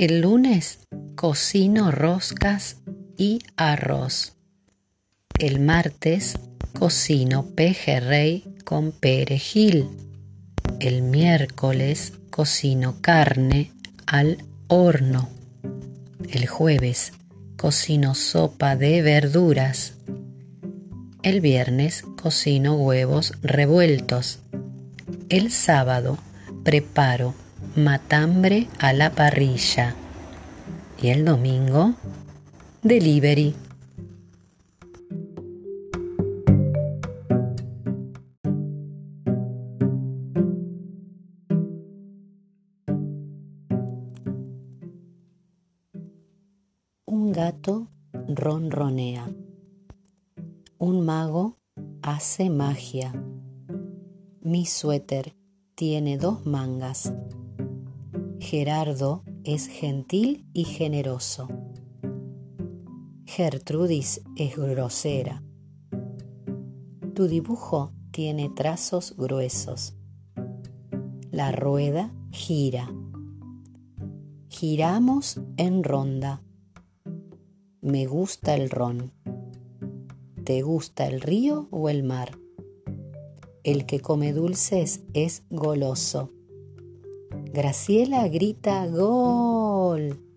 El lunes cocino roscas y arroz. El martes cocino pejerrey con perejil. El miércoles cocino carne al horno. El jueves cocino sopa de verduras. El viernes cocino huevos revueltos. El sábado preparo matambre a la parrilla. Y el domingo, delivery. Un gato ronronea. Un mago hace magia. Mi suéter tiene dos mangas. Gerardo es gentil y generoso. Gertrudis es grosera. Tu dibujo tiene trazos gruesos. La rueda gira. Giramos en ronda. Me gusta el ron. ¿Te gusta el río o el mar? El que come dulces es goloso. Graciela grita gol.